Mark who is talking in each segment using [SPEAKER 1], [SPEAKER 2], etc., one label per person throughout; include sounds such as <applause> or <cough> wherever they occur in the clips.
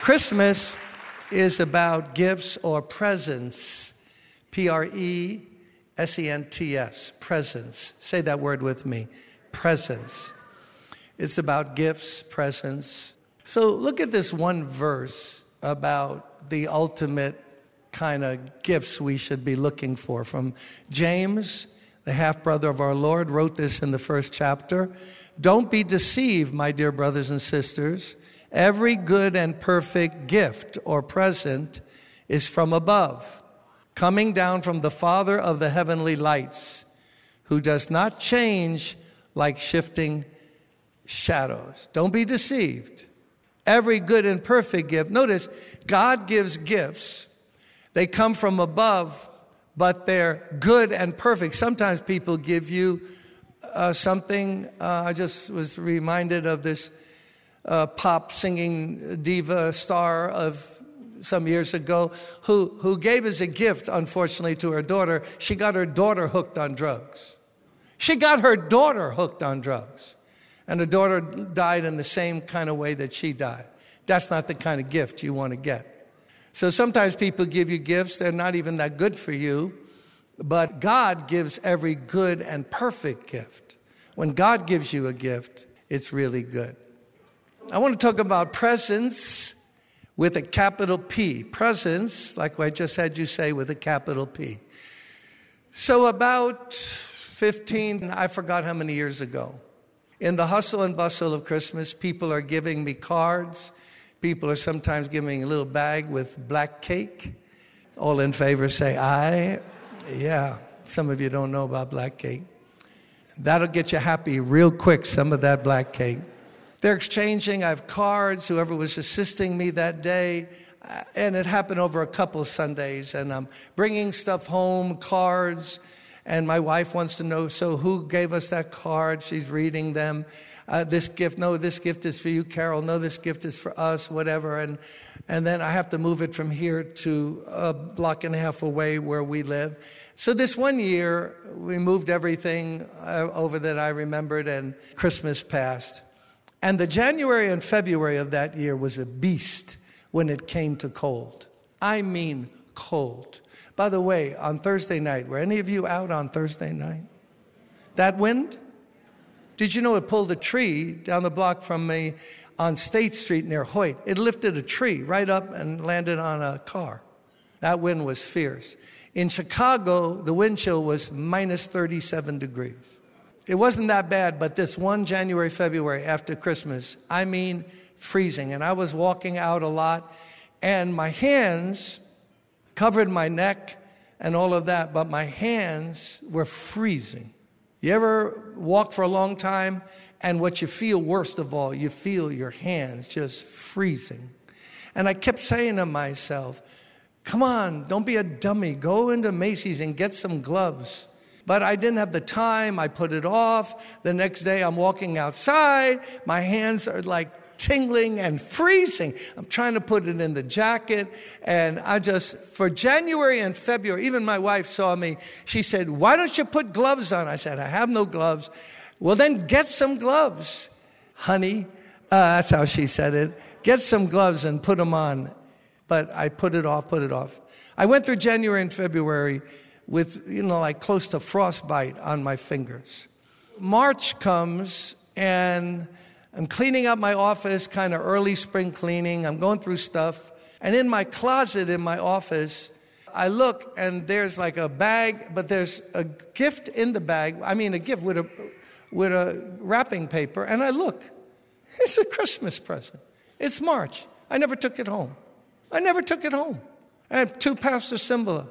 [SPEAKER 1] Christmas is about gifts or presents. P R E S E N T S, presents. Say that word with me presents. It's about gifts, presents. So look at this one verse about the ultimate kind of gifts we should be looking for from James, the half brother of our Lord, wrote this in the first chapter. Don't be deceived, my dear brothers and sisters. Every good and perfect gift or present is from above, coming down from the Father of the heavenly lights, who does not change like shifting shadows. Don't be deceived. Every good and perfect gift. Notice, God gives gifts. They come from above, but they're good and perfect. Sometimes people give you uh, something. Uh, I just was reminded of this uh, pop singing diva star of some years ago who, who gave as a gift, unfortunately, to her daughter. She got her daughter hooked on drugs. She got her daughter hooked on drugs. And the daughter died in the same kind of way that she died. That's not the kind of gift you want to get. So sometimes people give you gifts, they're not even that good for you. But God gives every good and perfect gift. When God gives you a gift, it's really good. I want to talk about presence with a capital P. Presence, like I just had you say, with a capital P. So, about 15, I forgot how many years ago, in the hustle and bustle of Christmas, people are giving me cards. People are sometimes giving a little bag with black cake. All in favor say aye. Yeah, some of you don't know about black cake. That'll get you happy real quick, some of that black cake. They're exchanging. I have cards, whoever was assisting me that day. Uh, and it happened over a couple of Sundays. And I'm bringing stuff home, cards. And my wife wants to know so who gave us that card? She's reading them. Uh, this gift, no, this gift is for you, Carol. No, this gift is for us, whatever. And, and then I have to move it from here to a block and a half away where we live. So this one year, we moved everything uh, over that I remembered, and Christmas passed. And the January and February of that year was a beast when it came to cold. I mean, cold. By the way, on Thursday night, were any of you out on Thursday night? That wind? Did you know it pulled a tree down the block from me on State Street near Hoyt? It lifted a tree right up and landed on a car. That wind was fierce. In Chicago, the wind chill was minus 37 degrees. It wasn't that bad, but this one January, February after Christmas, I mean freezing. And I was walking out a lot, and my hands covered my neck and all of that, but my hands were freezing. You ever walk for a long time, and what you feel worst of all, you feel your hands just freezing. And I kept saying to myself, Come on, don't be a dummy. Go into Macy's and get some gloves. But I didn't have the time. I put it off. The next day I'm walking outside. My hands are like tingling and freezing. I'm trying to put it in the jacket. And I just, for January and February, even my wife saw me. She said, Why don't you put gloves on? I said, I have no gloves. Well, then get some gloves, honey. Uh, that's how she said it. Get some gloves and put them on. But I put it off, put it off. I went through January and February with, you know, like close to frostbite on my fingers. March comes and I'm cleaning up my office, kind of early spring cleaning. I'm going through stuff. And in my closet in my office, I look and there's like a bag, but there's a gift in the bag. I mean, a gift with a, with a wrapping paper. And I look, it's a Christmas present. It's March. I never took it home. I never took it home. I had two Pastor Cymbala.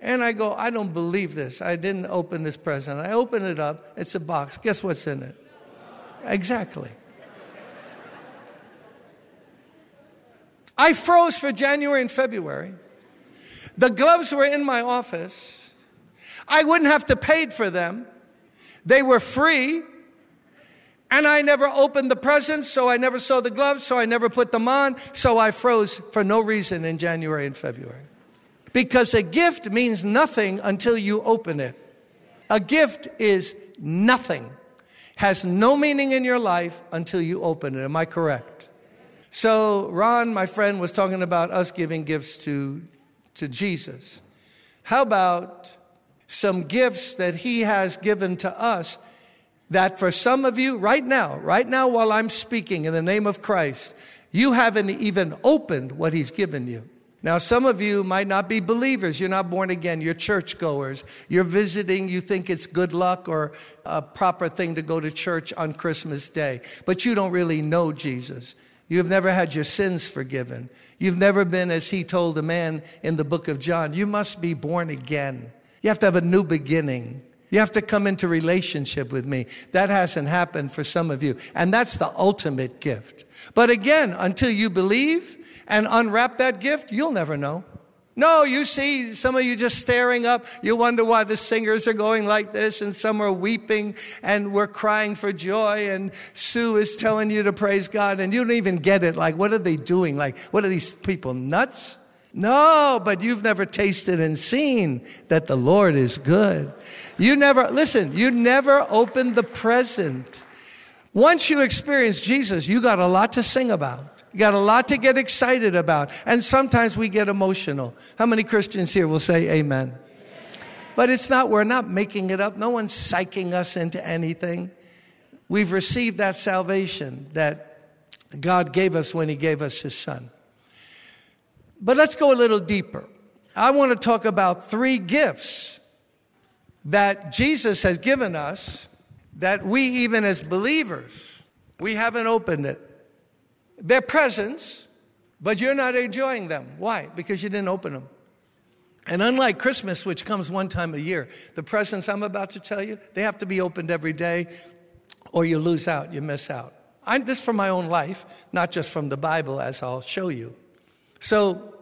[SPEAKER 1] And I go, I don't believe this. I didn't open this present. I open it up. It's a box. Guess what's in it? Exactly. I froze for January and February. The gloves were in my office. I wouldn't have to pay for them. They were free. And I never opened the presents, so I never saw the gloves, so I never put them on. So I froze for no reason in January and February. Because a gift means nothing until you open it. A gift is nothing, has no meaning in your life until you open it. Am I correct? So, Ron, my friend, was talking about us giving gifts to, to Jesus. How about some gifts that he has given to us that for some of you, right now, right now, while I'm speaking in the name of Christ, you haven't even opened what he's given you. Now, some of you might not be believers. You're not born again. You're churchgoers. You're visiting. You think it's good luck or a proper thing to go to church on Christmas Day, but you don't really know Jesus. You've never had your sins forgiven. You've never been, as he told a man in the book of John, you must be born again. You have to have a new beginning. You have to come into relationship with me. That hasn't happened for some of you. And that's the ultimate gift. But again, until you believe and unwrap that gift, you'll never know. No, you see some of you just staring up. You wonder why the singers are going like this, and some are weeping, and we're crying for joy, and Sue is telling you to praise God, and you don't even get it. Like, what are they doing? Like, what are these people, nuts? No, but you've never tasted and seen that the Lord is good. You never, listen, you never opened the present. Once you experience Jesus, you got a lot to sing about. You got a lot to get excited about. And sometimes we get emotional. How many Christians here will say amen? amen? But it's not, we're not making it up. No one's psyching us into anything. We've received that salvation that God gave us when He gave us His Son. But let's go a little deeper. I want to talk about three gifts that Jesus has given us that we, even as believers, we haven't opened it their presents, but you're not enjoying them. Why? Because you didn't open them. And unlike Christmas, which comes one time a year, the presents I'm about to tell you, they have to be opened every day or you lose out, you miss out. I'm this from my own life, not just from the Bible, as I'll show you. So,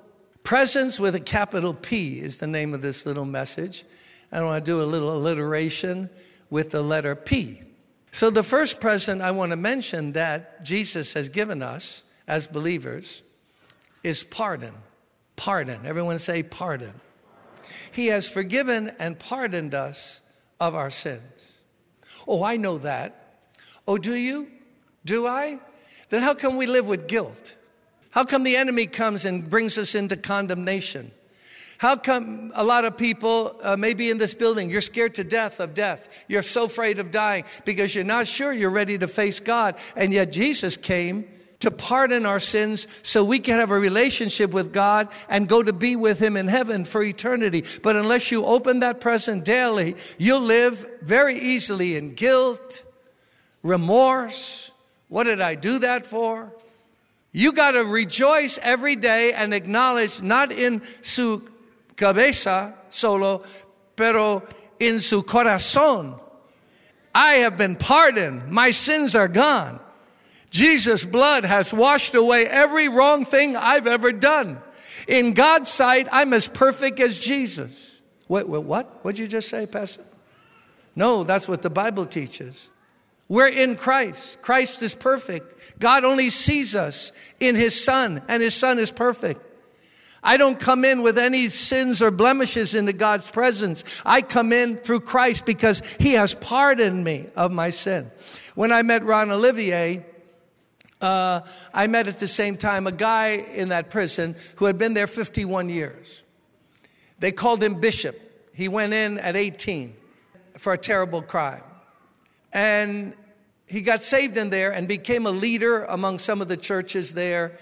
[SPEAKER 1] presents with a capital P is the name of this little message. I want to do a little alliteration with the letter P. So, the first present I want to mention that Jesus has given us as believers is pardon. Pardon. Everyone say pardon. He has forgiven and pardoned us of our sins. Oh, I know that. Oh, do you? Do I? Then how come we live with guilt? How come the enemy comes and brings us into condemnation? How come a lot of people, uh, maybe in this building, you're scared to death of death? You're so afraid of dying because you're not sure you're ready to face God. And yet Jesus came to pardon our sins so we can have a relationship with God and go to be with Him in heaven for eternity. But unless you open that present daily, you'll live very easily in guilt, remorse. What did I do that for? You got to rejoice every day and acknowledge not in su cabeza solo, pero en su corazón. I have been pardoned. My sins are gone. Jesus' blood has washed away every wrong thing I've ever done. In God's sight, I'm as perfect as Jesus. Wait, wait what? What'd you just say, Pastor? No, that's what the Bible teaches. We're in Christ. Christ is perfect. God only sees us in His Son, and His Son is perfect. I don't come in with any sins or blemishes into God's presence. I come in through Christ because He has pardoned me of my sin. When I met Ron Olivier, uh, I met at the same time a guy in that prison who had been there 51 years. They called him Bishop. He went in at 18 for a terrible crime. And he got saved in there and became a leader among some of the churches there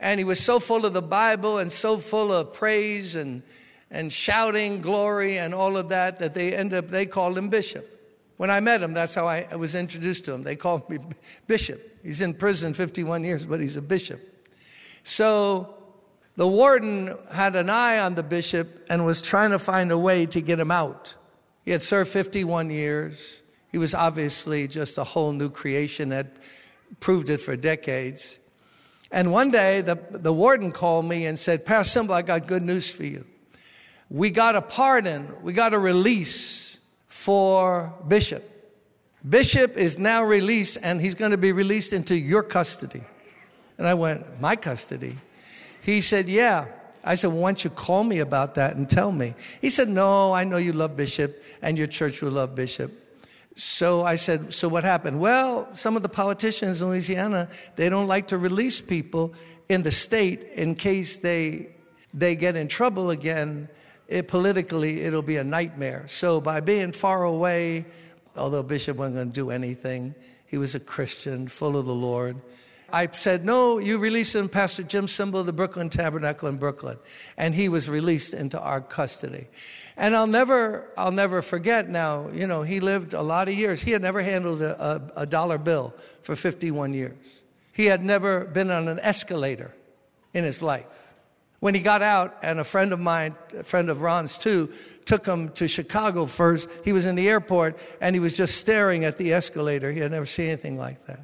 [SPEAKER 1] and he was so full of the Bible and so full of praise and, and shouting glory and all of that that they ended up, they called him Bishop. When I met him, that's how I was introduced to him. They called me Bishop. He's in prison 51 years, but he's a bishop. So the warden had an eye on the bishop and was trying to find a way to get him out. He had served 51 years. He was obviously just a whole new creation, had proved it for decades. And one day, the, the warden called me and said, Pastor Simba, I got good news for you. We got a pardon, we got a release for Bishop. Bishop is now released, and he's going to be released into your custody. And I went, My custody? He said, Yeah. I said, well, Why don't you call me about that and tell me? He said, No, I know you love Bishop, and your church will love Bishop. So I said, So what happened? Well, some of the politicians in Louisiana, they don't like to release people in the state in case they, they get in trouble again. It, politically, it'll be a nightmare. So by being far away, although Bishop wasn't going to do anything, he was a Christian, full of the Lord. I said, No, you release him, Pastor Jim Cymbala of the Brooklyn Tabernacle in Brooklyn. And he was released into our custody. And I'll never, I'll never forget now, you know, he lived a lot of years. He had never handled a, a, a dollar bill for 51 years. He had never been on an escalator in his life. When he got out, and a friend of mine, a friend of Ron's too, took him to Chicago first, he was in the airport and he was just staring at the escalator. He had never seen anything like that.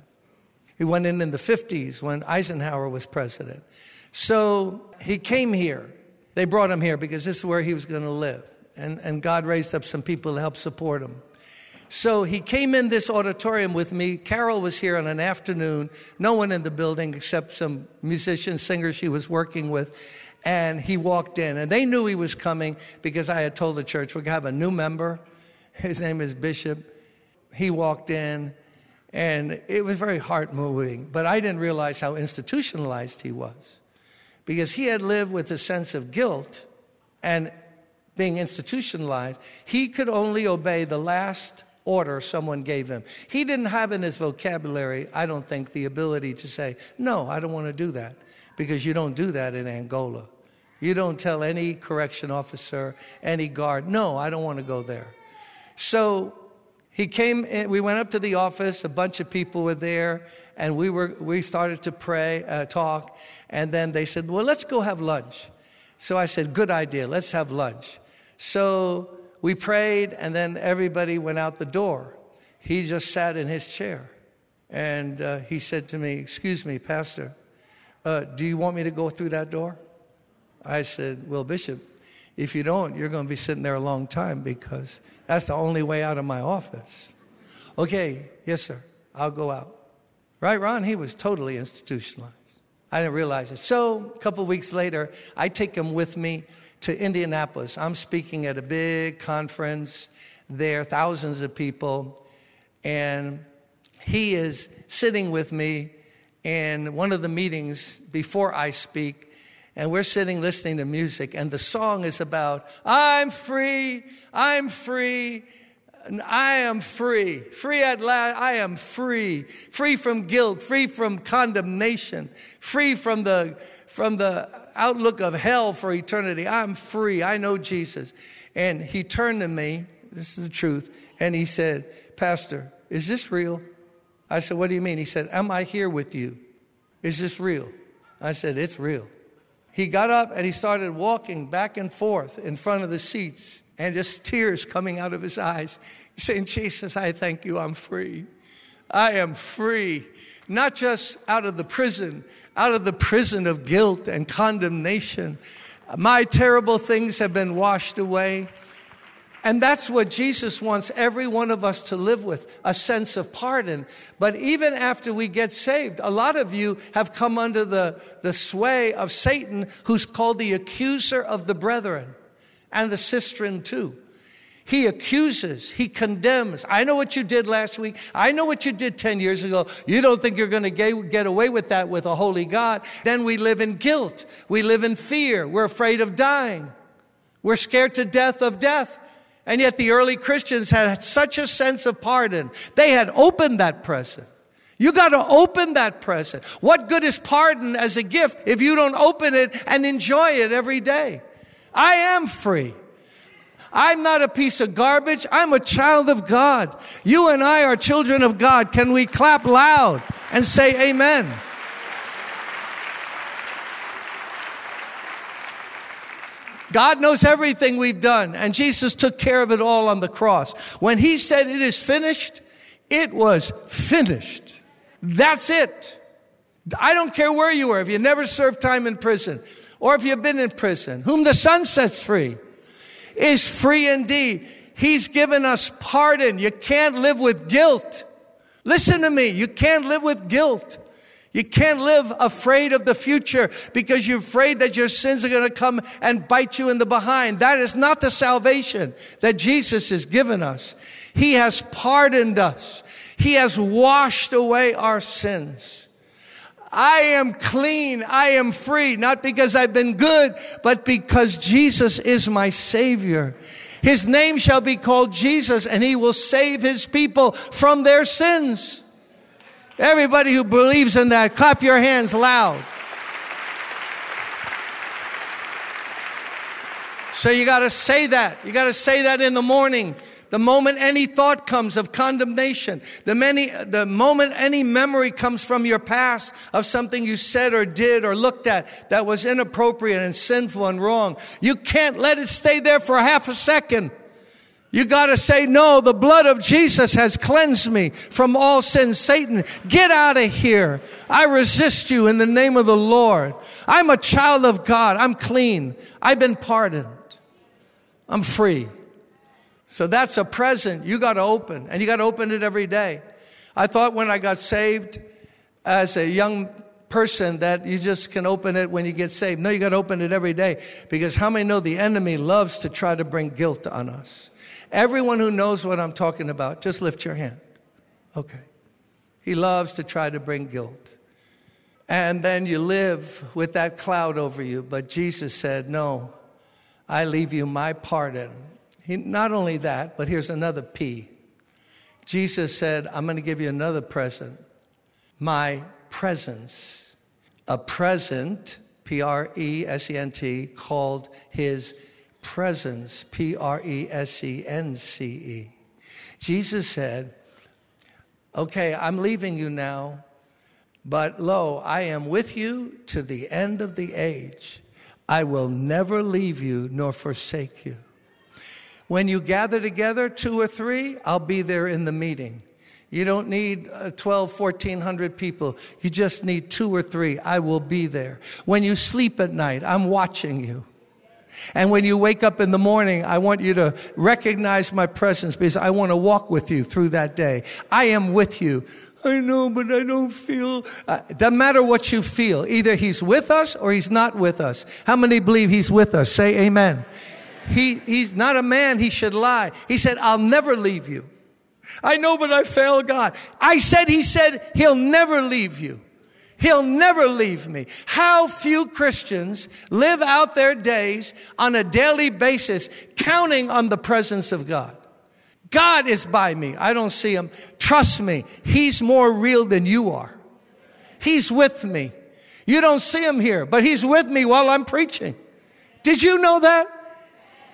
[SPEAKER 1] He went in in the 50s when Eisenhower was president. So he came here. They brought him here because this is where he was going to live and, and God raised up some people to help support him. So he came in this auditorium with me. Carol was here on an afternoon, no one in the building except some musicians, singers she was working with. And he walked in, and they knew he was coming because I had told the church, we're going to have a new member. His name is Bishop. He walked in, and it was very heart moving, but I didn't realize how institutionalized he was because he had lived with a sense of guilt and being institutionalized, he could only obey the last order someone gave him. He didn't have in his vocabulary, I don't think, the ability to say, No, I don't want to do that, because you don't do that in Angola. You don't tell any correction officer, any guard, No, I don't want to go there. So he came in, we went up to the office, a bunch of people were there, and we, were, we started to pray, uh, talk, and then they said, Well, let's go have lunch. So I said, Good idea, let's have lunch. So we prayed, and then everybody went out the door. He just sat in his chair. And uh, he said to me, Excuse me, Pastor, uh, do you want me to go through that door? I said, Well, Bishop, if you don't, you're going to be sitting there a long time because that's the only way out of my office. Okay, yes, sir, I'll go out. Right, Ron? He was totally institutionalized. I didn't realize it. So, a couple weeks later, I take him with me to Indianapolis. I'm speaking at a big conference there, thousands of people, and he is sitting with me in one of the meetings before I speak, and we're sitting listening to music, and the song is about, I'm free, I'm free. I am free, free at last. I am free, free from guilt, free from condemnation, free from the from the outlook of hell for eternity. I'm free. I know Jesus. And he turned to me, this is the truth, and he said, Pastor, is this real? I said, What do you mean? He said, Am I here with you? Is this real? I said, It's real. He got up and he started walking back and forth in front of the seats and just tears coming out of his eyes, saying, Jesus, I thank you, I'm free. I am free not just out of the prison, out of the prison of guilt and condemnation. My terrible things have been washed away. And that's what Jesus wants every one of us to live with a sense of pardon. But even after we get saved, a lot of you have come under the, the sway of Satan, who's called the accuser of the brethren and the sistren too. He accuses, he condemns. I know what you did last week. I know what you did 10 years ago. You don't think you're going to get away with that with a holy God. Then we live in guilt. We live in fear. We're afraid of dying. We're scared to death of death. And yet the early Christians had such a sense of pardon. They had opened that present. You got to open that present. What good is pardon as a gift if you don't open it and enjoy it every day? I am free. I'm not a piece of garbage. I'm a child of God. You and I are children of God. Can we clap loud and say amen? God knows everything we've done, and Jesus took care of it all on the cross. When He said it is finished, it was finished. That's it. I don't care where you were, if you never served time in prison, or if you've been in prison, whom the Son sets free is free indeed. He's given us pardon. You can't live with guilt. Listen to me. You can't live with guilt. You can't live afraid of the future because you're afraid that your sins are going to come and bite you in the behind. That is not the salvation that Jesus has given us. He has pardoned us. He has washed away our sins. I am clean. I am free, not because I've been good, but because Jesus is my Savior. His name shall be called Jesus and he will save his people from their sins. Everybody who believes in that, clap your hands loud. So you got to say that. You got to say that in the morning. The moment any thought comes of condemnation, the, many, the moment any memory comes from your past of something you said or did or looked at that was inappropriate and sinful and wrong, you can't let it stay there for half a second. You got to say, no, the blood of Jesus has cleansed me from all sin. Satan, get out of here. I resist you in the name of the Lord. I'm a child of God. I'm clean. I've been pardoned. I'm free. So that's a present you got to open, and you got to open it every day. I thought when I got saved as a young person that you just can open it when you get saved. No, you got to open it every day because how many know the enemy loves to try to bring guilt on us? Everyone who knows what I'm talking about, just lift your hand. Okay. He loves to try to bring guilt. And then you live with that cloud over you. But Jesus said, No, I leave you my pardon. He, not only that, but here's another P. Jesus said, I'm going to give you another present my presence. A present, P R E S E N T, called his presence, P R E S E N C E. Jesus said, Okay, I'm leaving you now, but lo, I am with you to the end of the age. I will never leave you nor forsake you. When you gather together, two or three, I'll be there in the meeting. You don't need uh, 12, 1400 people. You just need two or three. I will be there. When you sleep at night, I'm watching you. And when you wake up in the morning, I want you to recognize my presence because I want to walk with you through that day. I am with you. I know, but I don't feel. Uh, doesn't matter what you feel. Either he's with us or he's not with us. How many believe he's with us? Say amen. He, he's not a man, he should lie. He said, I'll never leave you. I know, but I fail God. I said, he said, he'll never leave you. He'll never leave me. How few Christians live out their days on a daily basis counting on the presence of God. God is by me. I don't see him. Trust me. He's more real than you are. He's with me. You don't see him here, but he's with me while I'm preaching. Did you know that?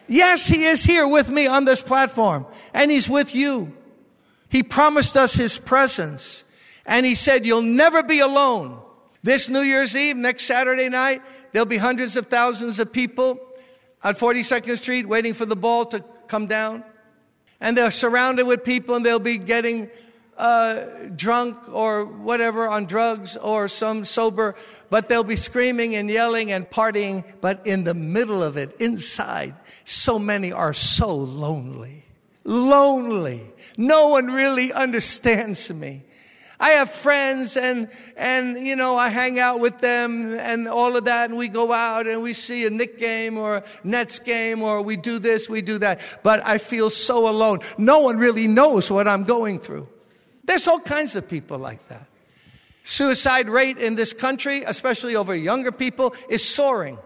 [SPEAKER 1] Yes, he is here with me on this platform and he's with you. He promised us his presence. And he said, You'll never be alone. This New Year's Eve, next Saturday night, there'll be hundreds of thousands of people at 42nd Street waiting for the ball to come down. And they're surrounded with people and they'll be getting uh, drunk or whatever on drugs or some sober, but they'll be screaming and yelling and partying. But in the middle of it, inside, so many are so lonely. Lonely. No one really understands me. I have friends and, and, you know, I hang out with them and all of that. And we go out and we see a Knick game or a Nets game or we do this, we do that. But I feel so alone. No one really knows what I'm going through. There's all kinds of people like that. Suicide rate in this country, especially over younger people, is soaring.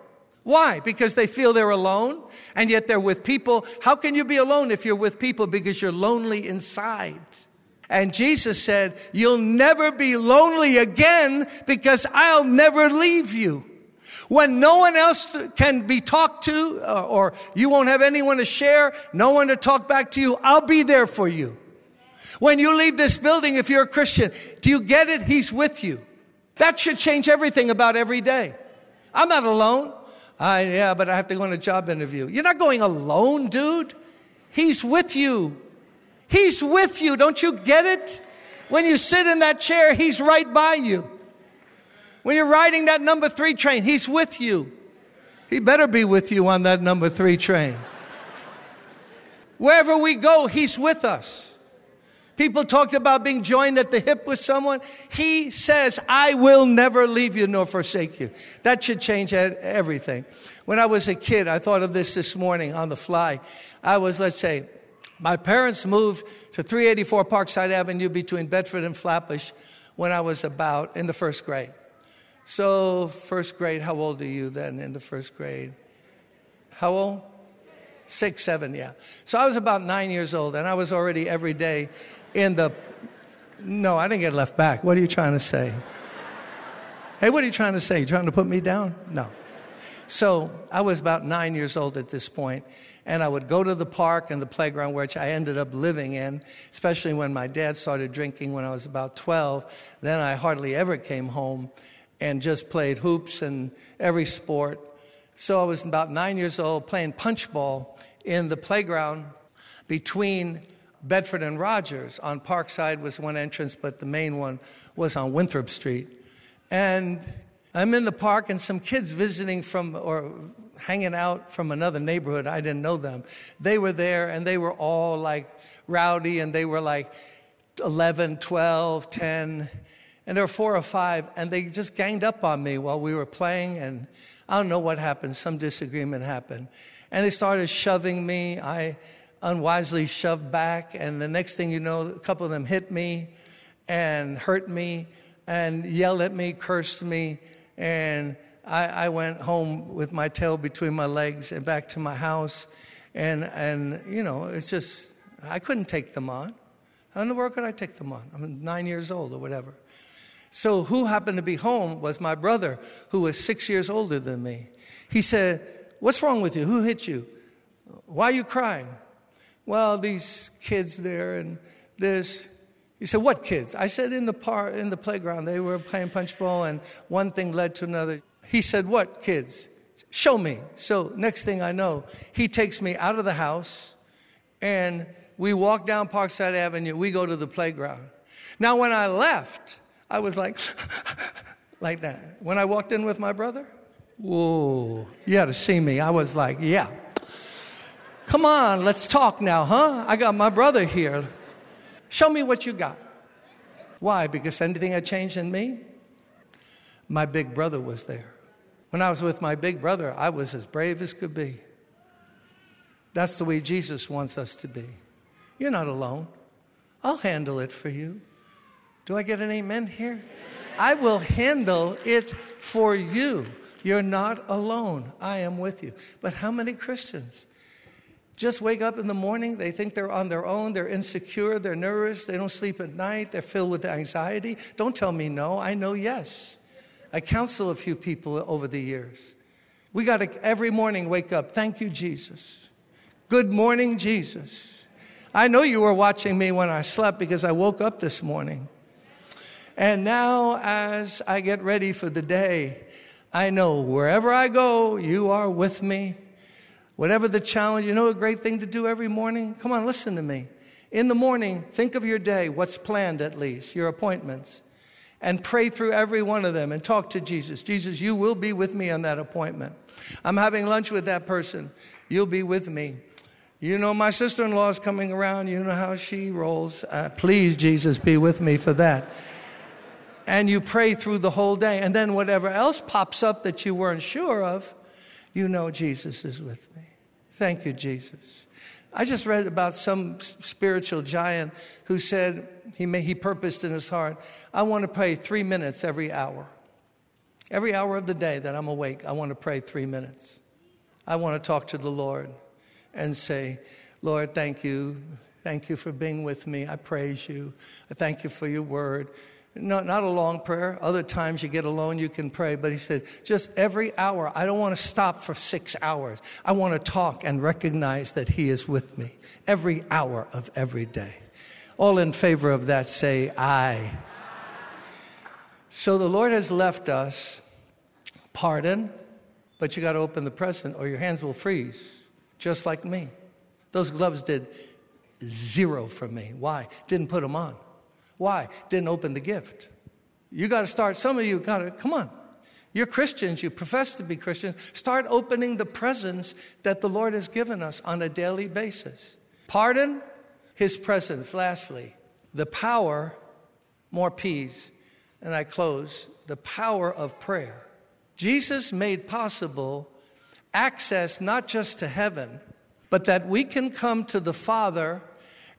[SPEAKER 1] Why? Because they feel they're alone and yet they're with people. How can you be alone if you're with people because you're lonely inside? And Jesus said, You'll never be lonely again because I'll never leave you. When no one else can be talked to, uh, or you won't have anyone to share, no one to talk back to you, I'll be there for you. When you leave this building, if you're a Christian, do you get it? He's with you. That should change everything about every day. I'm not alone. I, yeah, but I have to go on a job interview. You're not going alone, dude. He's with you. He's with you. Don't you get it? When you sit in that chair, He's right by you. When you're riding that number three train, He's with you. He better be with you on that number three train. Wherever we go, He's with us. People talked about being joined at the hip with someone. He says, I will never leave you nor forsake you. That should change everything. When I was a kid, I thought of this this morning on the fly. I was, let's say, my parents moved to 384 Parkside Avenue between Bedford and Flatbush when I was about in the first grade. So, first grade, how old are you then in the first grade? How old? Six, seven, yeah. So I was about nine years old, and I was already every day in the. No, I didn't get left back. What are you trying to say? hey, what are you trying to say? You trying to put me down? No. So I was about nine years old at this point, and I would go to the park and the playground, which I ended up living in, especially when my dad started drinking when I was about 12. Then I hardly ever came home and just played hoops and every sport. So I was about nine years old playing punch ball in the playground between Bedford and Rogers. On Parkside was one entrance, but the main one was on Winthrop Street. And I'm in the park, and some kids visiting from or hanging out from another neighborhood. I didn't know them. They were there, and they were all like rowdy, and they were like 11, 12, 10. And there were four or five, and they just ganged up on me while we were playing. And I don't know what happened. Some disagreement happened. And they started shoving me. I unwisely shoved back. And the next thing you know, a couple of them hit me and hurt me and yelled at me, cursed me. And I, I went home with my tail between my legs and back to my house. And, and, you know, it's just, I couldn't take them on. How in the world could I take them on? I'm nine years old or whatever. So, who happened to be home was my brother, who was six years older than me. He said, What's wrong with you? Who hit you? Why are you crying? well, these kids there and this. He said, what kids? I said, in the, par- in the playground. They were playing punch ball, and one thing led to another. He said, what kids? Show me. So, next thing I know, he takes me out of the house, and we walk down Parkside Avenue. We go to the playground. Now, when I left, I was like, <laughs> like that. When I walked in with my brother, whoa, you had to see me. I was like, yeah, Come on, let's talk now, huh? I got my brother here. Show me what you got. Why? Because anything had changed in me? My big brother was there. When I was with my big brother, I was as brave as could be. That's the way Jesus wants us to be. You're not alone. I'll handle it for you. Do I get an amen here? I will handle it for you. You're not alone. I am with you. But how many Christians just wake up in the morning, they think they're on their own, they're insecure, they're nervous, they don't sleep at night, they're filled with anxiety. Don't tell me no, I know yes. I counsel a few people over the years. We got to every morning wake up, thank you, Jesus. Good morning, Jesus. I know you were watching me when I slept because I woke up this morning. And now, as I get ready for the day, I know wherever I go, you are with me. Whatever the challenge, you know a great thing to do every morning? Come on, listen to me. In the morning, think of your day, what's planned at least, your appointments, and pray through every one of them and talk to Jesus. Jesus, you will be with me on that appointment. I'm having lunch with that person. You'll be with me. You know, my sister in law is coming around. You know how she rolls. Uh, please, Jesus, be with me for that. And you pray through the whole day. And then whatever else pops up that you weren't sure of, you know Jesus is with me. Thank you, Jesus. I just read about some spiritual giant who said he, may, he purposed in his heart, I want to pray three minutes every hour. Every hour of the day that I'm awake, I want to pray three minutes. I want to talk to the Lord and say, Lord, thank you. Thank you for being with me. I praise you. I thank you for your word. Not, not a long prayer. Other times you get alone, you can pray. But he said, just every hour. I don't want to stop for six hours. I want to talk and recognize that he is with me every hour of every day. All in favor of that say, aye. So the Lord has left us pardon, but you got to open the present or your hands will freeze, just like me. Those gloves did zero for me. Why? Didn't put them on. Why? Didn't open the gift. You got to start, some of you got to, come on. You're Christians, you profess to be Christians. Start opening the presents that the Lord has given us on a daily basis. Pardon, His presence. Lastly, The power, more P's, and I close, the power of prayer. Jesus made possible access not just to heaven, but that we can come to the Father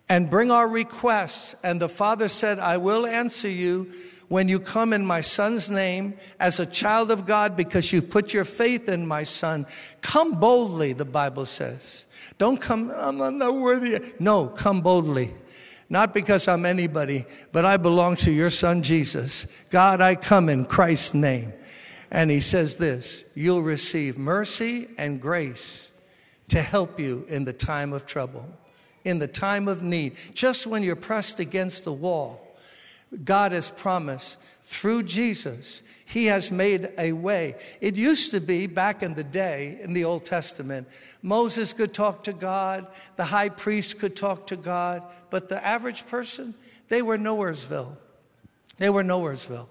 [SPEAKER 1] and bring our requests. And the Father said, I will answer you when you come in my Son's name as a child of God because you've put your faith in my Son. Come boldly, the Bible says. Don't come, I'm not worthy. No, come boldly. Not because I'm anybody, but I belong to your Son Jesus. God, I come in Christ's name. And he says this you'll receive mercy and grace to help you in the time of trouble, in the time of need. Just when you're pressed against the wall, God has promised through Jesus, He has made a way. It used to be back in the day in the Old Testament, Moses could talk to God, the high priest could talk to God, but the average person, they were nowheresville. They were nowheresville.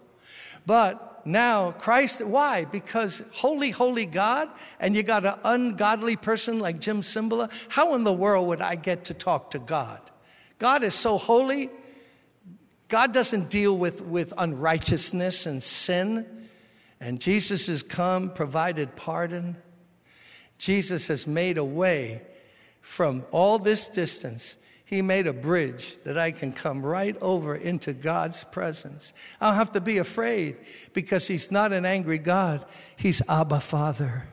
[SPEAKER 1] But now Christ, why? Because holy, holy God, and you got an ungodly person like Jim Cymbala. How in the world would I get to talk to God? God is so holy. God doesn't deal with, with unrighteousness and sin. And Jesus has come, provided pardon. Jesus has made a way from all this distance he made a bridge that I can come right over into God's presence. I don't have to be afraid because He's not an angry God. He's Abba Father.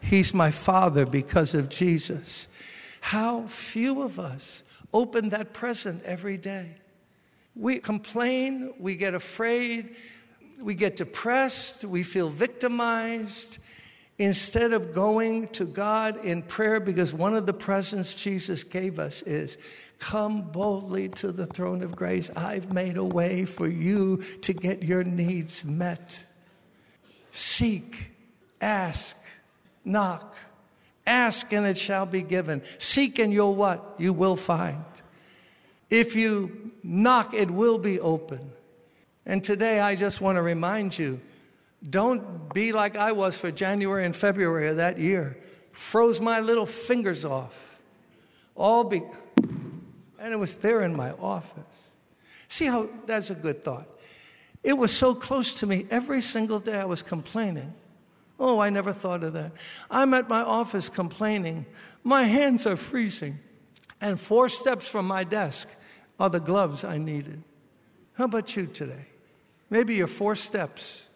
[SPEAKER 1] He's my Father because of Jesus. How few of us open that present every day. We complain, we get afraid, we get depressed, we feel victimized, instead of going to God in prayer, because one of the presents Jesus gave us is come boldly to the throne of grace. I've made a way for you to get your needs met. Seek, ask, knock. Ask and it shall be given. Seek and you'll what? You will find. If you knock, it will be open. And today I just want to remind you don't be like I was for January and February of that year. Froze my little fingers off. All be and it was there in my office. See how that's a good thought. It was so close to me every single day I was complaining. Oh, I never thought of that. I'm at my office complaining. My hands are freezing. And four steps from my desk are the gloves I needed. How about you today? Maybe you're four steps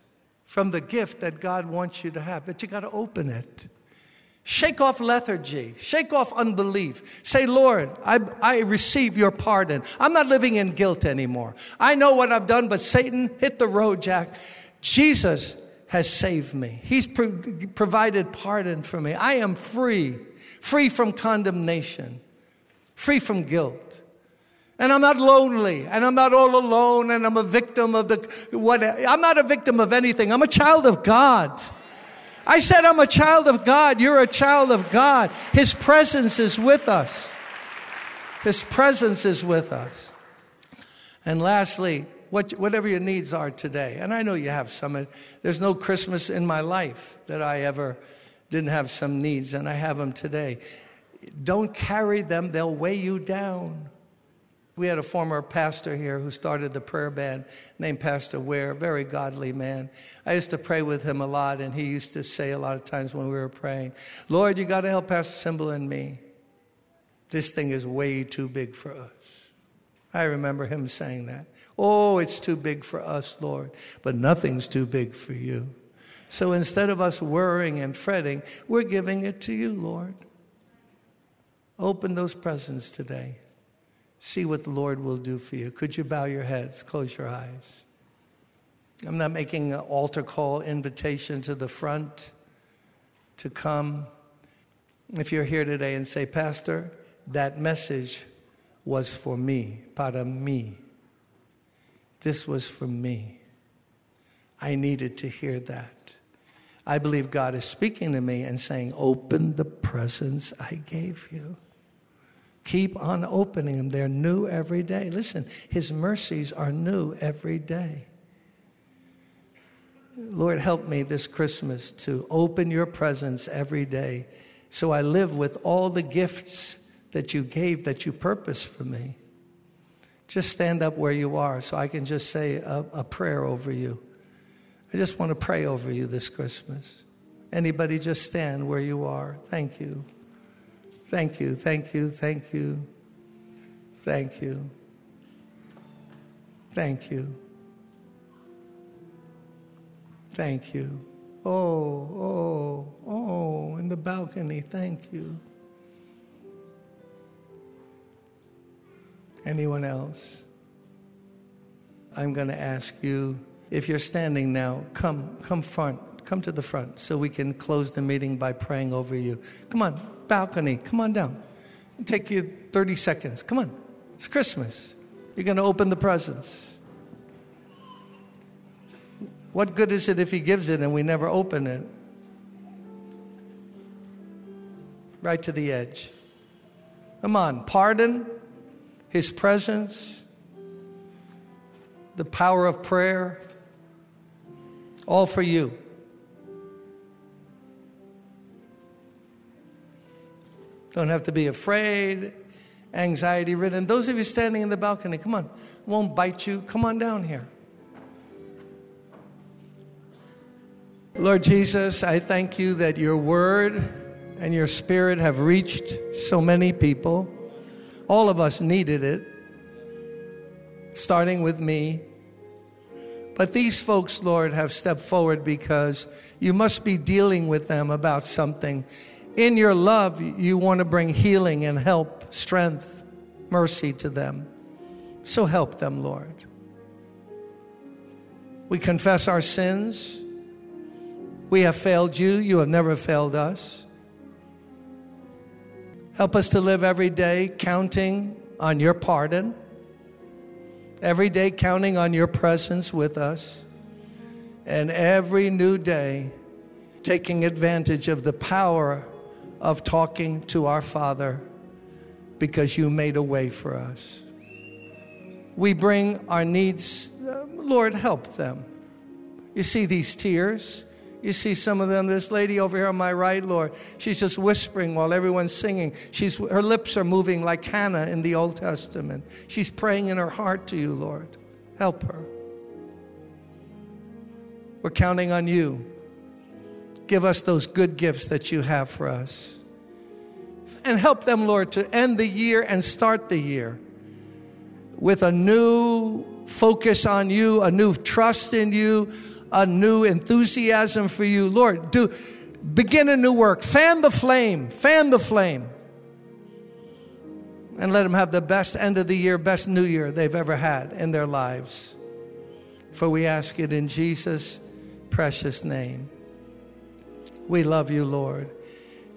[SPEAKER 1] from the gift that God wants you to have, but you got to open it. Shake off lethargy. Shake off unbelief. Say, Lord, I, I receive your pardon. I'm not living in guilt anymore. I know what I've done, but Satan, hit the road, Jack. Jesus has saved me. He's pro- provided pardon for me. I am free, free from condemnation, free from guilt. And I'm not lonely, and I'm not all alone, and I'm a victim of the what I'm not a victim of anything. I'm a child of God. I said I'm a child of God. You're a child of God. His presence is with us. His presence is with us. And lastly, what, whatever your needs are today, and I know you have some, there's no Christmas in my life that I ever didn't have some needs, and I have them today. Don't carry them, they'll weigh you down. We had a former pastor here who started the prayer band named Pastor Ware, very godly man. I used to pray with him a lot, and he used to say a lot of times when we were praying, Lord, you got to help Pastor Cymbala and me. This thing is way too big for us. I remember him saying that. Oh, it's too big for us, Lord, but nothing's too big for you. So instead of us worrying and fretting, we're giving it to you, Lord. Open those presents today. See what the Lord will do for you. Could you bow your heads, close your eyes? I'm not making an altar call invitation to the front to come. If you're here today and say, Pastor, that message was for me, para me. This was for me. I needed to hear that. I believe God is speaking to me and saying, Open the presents I gave you. Keep on opening them. They're new every day. Listen, His mercies are new every day. Lord, help me this Christmas to open your presence every day so I live with all the gifts that you gave, that you purposed for me. just stand up where you are so I can just say a, a prayer over you. I just want to pray over you this Christmas. Anybody just stand where you are. Thank you. Thank you, thank you, thank you, thank you, thank you, thank you. Oh, oh, oh, in the balcony, thank you. Anyone else? I'm going to ask you, if you're standing now, come, come front, come to the front so we can close the meeting by praying over you. Come on, balcony, come on down. It'll take you 30 seconds. Come on. It's Christmas. You're going to open the presents. What good is it if he gives it and we never open it? Right to the edge. Come on, pardon, his presence, the power of prayer, all for you. Don't have to be afraid, anxiety ridden. Those of you standing in the balcony, come on, won't bite you. Come on down here. Lord Jesus, I thank you that your word and your spirit have reached so many people. All of us needed it, starting with me. But these folks, Lord, have stepped forward because you must be dealing with them about something in your love, you want to bring healing and help, strength, mercy to them. So help them, Lord. We confess our sins. We have failed you. You have never failed us. Help us to live every day counting on your pardon, every day counting on your presence with us, and every new day taking advantage of the power of talking to our Father because you made a way for us. We bring our needs, Lord, help them. You see these tears. You see some of them. This lady over here on my right, Lord, she's just whispering while everyone's singing. She's, her lips are moving like Hannah in the Old Testament. She's praying in her heart to you, Lord. Help her. We're counting on you. Give us those good gifts that you have for us and help them, Lord, to end the year and start the year with a new focus on you, a new trust in you, a new enthusiasm for you. Lord, do begin a new work. Fan the flame, fan the flame. And let them have the best end of the year, best new year they've ever had in their lives. For we ask it in Jesus' precious name. We love you, Lord.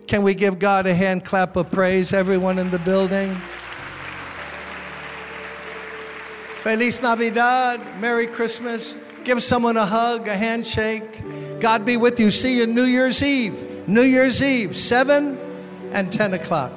[SPEAKER 1] Can we give God a hand clap of praise, everyone in the building? Feliz Navidad, Merry Christmas. Give someone a hug, a handshake. God be with you. See you New Year's Eve. New Year's Eve, 7 and 10 o'clock.